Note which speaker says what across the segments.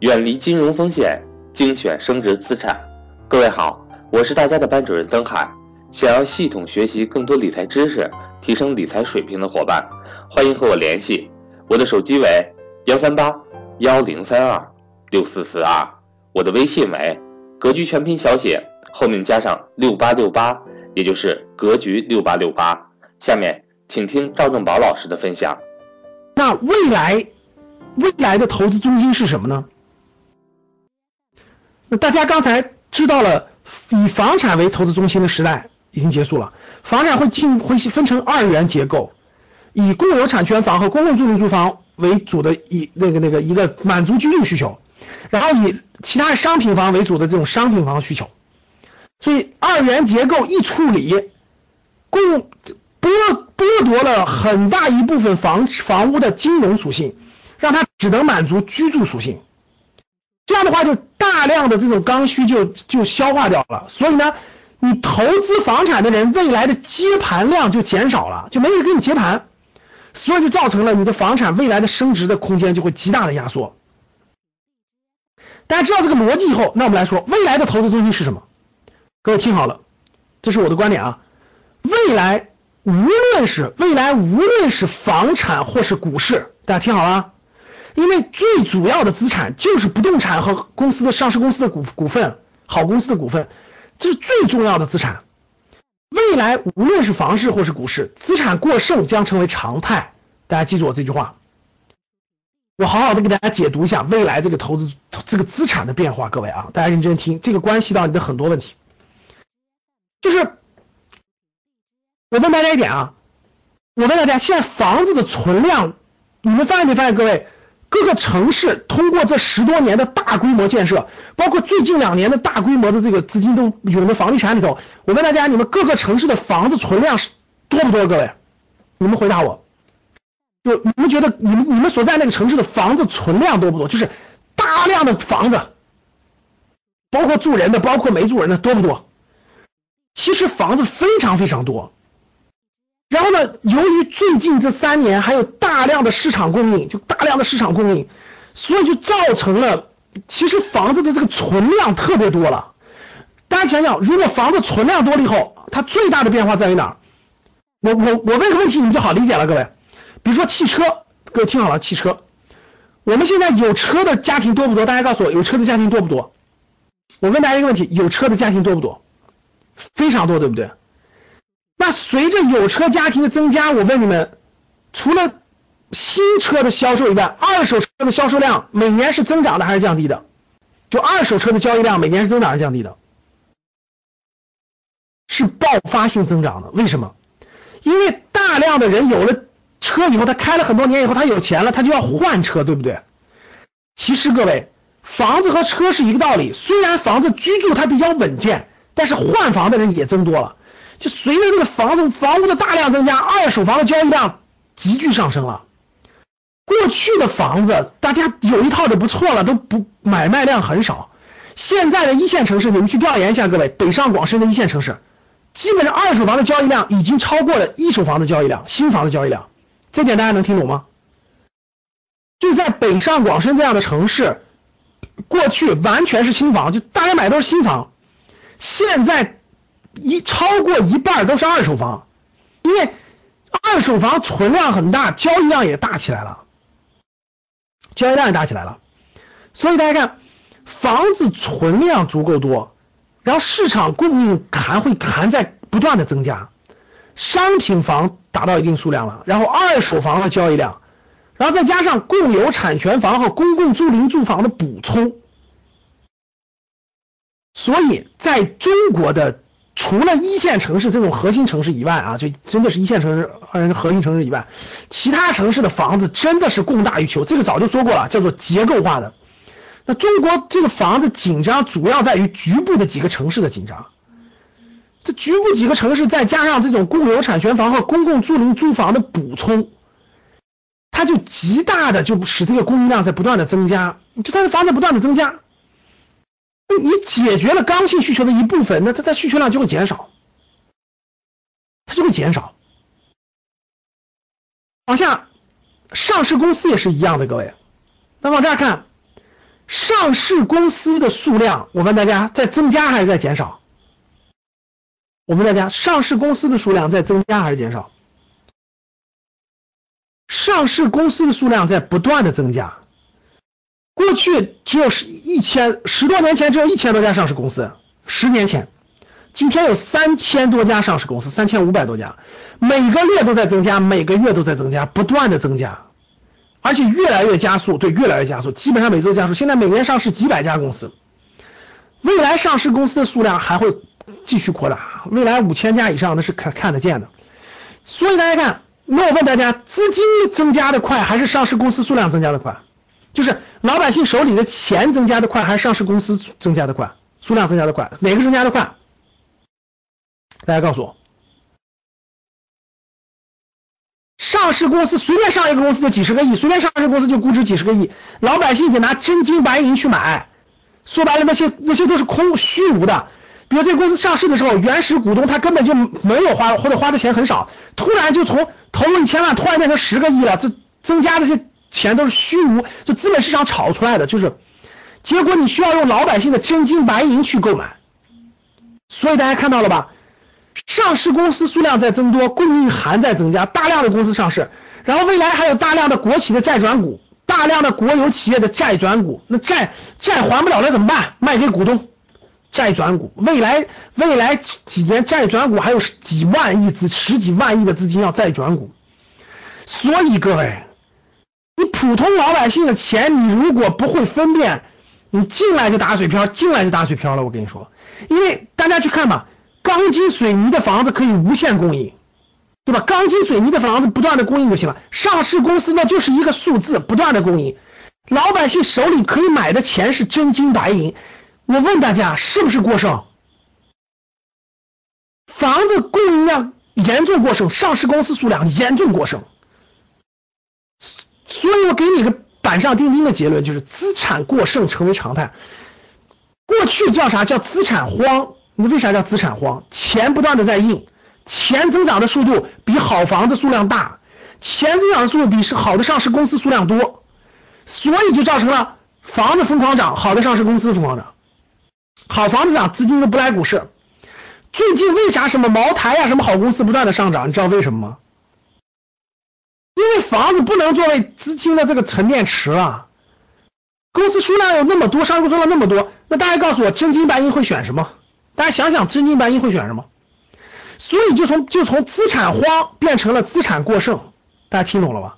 Speaker 1: 远离金融风险，精选升值资产。各位好，我是大家的班主任曾海。想要系统学习更多理财知识，提升理财水平的伙伴，欢迎和我联系。我的手机为幺三八幺零三二六四四二，我的微信为格局全拼小写后面加上六八六八，也就是格局六八六八。下面请听赵正宝老师的分享。
Speaker 2: 那未来，未来的投资中心是什么呢？那大家刚才知道了，以房产为投资中心的时代已经结束了，房产会进会分成二元结构，以共有产权房和公共租赁住房为主的以那个那个一个满足居住需求，然后以其他商品房为主的这种商品房需求，所以二元结构一处理，共剥剥夺了很大一部分房房屋的金融属性，让它只能满足居住属性。这样的话，就大量的这种刚需就就消化掉了。所以呢，你投资房产的人，未来的接盘量就减少了，就没人给你接盘，所以就造成了你的房产未来的升值的空间就会极大的压缩。大家知道这个逻辑以后，那我们来说，未来的投资中心是什么？各位听好了，这是我的观点啊。未来无论是未来无论是房产或是股市，大家听好了。因为最主要的资产就是不动产和公司的上市公司的股股份，好公司的股份，这是最重要的资产。未来无论是房市或是股市，资产过剩将成为常态。大家记住我这句话，我好好的给大家解读一下未来这个投资这个资产的变化。各位啊，大家认真听，这个关系到你的很多问题。就是我问大家一点啊，我问大家，现在房子的存量，你们发现没发现？各位？各个城市通过这十多年的大规模建设，包括最近两年的大规模的这个资金都涌到房地产里头。我问大家，你们各个城市的房子存量是多不多？各位，你们回答我。就你们觉得你们你们所在那个城市的房子存量多不多？就是大量的房子，包括住人的，包括没住人的，多不多？其实房子非常非常多。然后呢？由于最近这三年还有大量的市场供应，就大量的市场供应，所以就造成了其实房子的这个存量特别多了。大家想想，如果房子存量多了以后，它最大的变化在于哪儿？我我我问个问题，你们就好理解了，各位。比如说汽车，各位听好了，汽车，我们现在有车的家庭多不多？大家告诉我，有车的家庭多不多？我问大家一个问题，有车的家庭多不多？非常多，对不对？那随着有车家庭的增加，我问你们，除了新车的销售以外，二手车的销售量每年是增长的还是降低的？就二手车的交易量每年是增长还是降低的？是爆发性增长的。为什么？因为大量的人有了车以后，他开了很多年以后，他有钱了，他就要换车，对不对？其实各位，房子和车是一个道理。虽然房子居住它比较稳健，但是换房的人也增多了。就随着这个房子房屋的大量增加，二手房的交易量急剧上升了。过去的房子大家有一套就不错了，都不买卖量很少。现在的一线城市，你们去调研一下，各位北上广深的一线城市，基本上二手房的交易量已经超过了一手房的交易量，新房的交易量。这点大家能听懂吗？就在北上广深这样的城市，过去完全是新房，就大家买都是新房，现在。一超过一半都是二手房，因为二手房存量很大，交易量也大起来了，交易量也大起来了。所以大家看，房子存量足够多，然后市场供应还会还在不断的增加，商品房达到一定数量了，然后二手房的交易量，然后再加上共有产权房和公共租赁住房的补充，所以在中国的。除了一线城市这种核心城市以外啊，就真的是一线城市、核心城市以外，其他城市的房子真的是供大于求。这个早就说过了，叫做结构化的。那中国这个房子紧张，主要在于局部的几个城市的紧张。这局部几个城市再加上这种共有产权房和公共租赁租房的补充，它就极大的就使这个供应量在不断的增加，就它的房子不断的增加。你解决了刚性需求的一部分，那它的需求量就会减少，它就会减少。往下，上市公司也是一样的，各位。那往这看，上市公司的数量，我问大家在增加还是在减少？我问大家，上市公司的数量在增加还是减少？上市公司的数量在不断的增加。过去只有十一千十多年前只有一千多家上市公司，十年前，今天有三千多家上市公司，三千五百多家，每个月都在增加，每个月都在增加，不断的增加，而且越来越加速，对，越来越加速，基本上每周加速。现在每年上市几百家公司，未来上市公司的数量还会继续扩大，未来五千家以上那是看看得见的。所以大家看。那我问大家，资金增加的快还是上市公司数量增加的快？就是老百姓手里的钱增加的快，还是上市公司增加的快？数量增加的快，哪个增加的快？大家告诉我。上市公司随便上一个公司就几十个亿，随便上市公司就估值几十个亿，老百姓得拿真金白银去买，说白了那些那些都是空虚无的。比如这个公司上市的时候，原始股东他根本就没有花，或者花的钱很少，突然就从投入一千万，突然变成十个亿了，这增加这些钱都是虚无，就资本市场炒出来的，就是结果你需要用老百姓的真金白银去购买，所以大家看到了吧？上市公司数量在增多，供应还在增加，大量的公司上市，然后未来还有大量的国企的债转股，大量的国有企业的债转股，那债债还不了了怎么办？卖给股东。债转股，未来未来几年债转股还有几万亿资十几万亿的资金要债转股，所以各位，你普通老百姓的钱，你如果不会分辨，你进来就打水漂，进来就打水漂了。我跟你说，因为大家去看吧，钢筋水泥的房子可以无限供应，对吧？钢筋水泥的房子不断的供应就行了。上市公司那就是一个数字，不断的供应，老百姓手里可以买的钱是真金白银。我问大家，是不是过剩？房子供应量严重过剩，上市公司数量严重过剩，所以我给你个板上钉钉的结论，就是资产过剩成为常态。过去叫啥？叫资产荒。你为啥叫资产荒？钱不断的在印，钱增长的速度比好房子数量大，钱增长的速度比是好的上市公司数量多，所以就造成了房子疯狂涨，好的上市公司疯狂涨。好房子涨，资金都不来股市。最近为啥什么茅台呀，什么好公司不断的上涨？你知道为什么吗？因为房子不能作为资金的这个沉淀池了。公司数量有那么多，上市公司那么多，那大家告诉我，真金白银会选什么？大家想想，真金白银会选什么？所以就从就从资产荒变成了资产过剩，大家听懂了吧？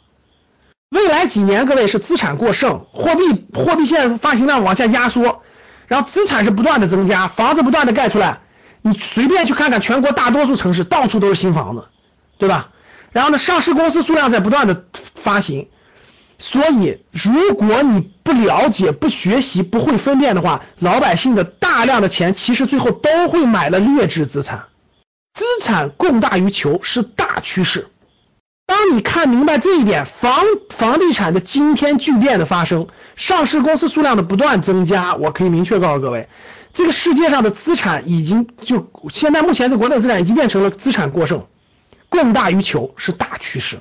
Speaker 2: 未来几年，各位是资产过剩，货币货币现发行量往下压缩。然后资产是不断的增加，房子不断的盖出来，你随便去看看全国大多数城市，到处都是新房子，对吧？然后呢，上市公司数量在不断的发行，所以如果你不了解、不学习、不会分辨的话，老百姓的大量的钱其实最后都会买了劣质资产，资产供大于求是大趋势。当你看明白这一点，房房地产的惊天巨变的发生，上市公司数量的不断增加，我可以明确告诉各位，这个世界上的资产已经就现在目前在国内资产已经变成了资产过剩，供大于求是大趋势。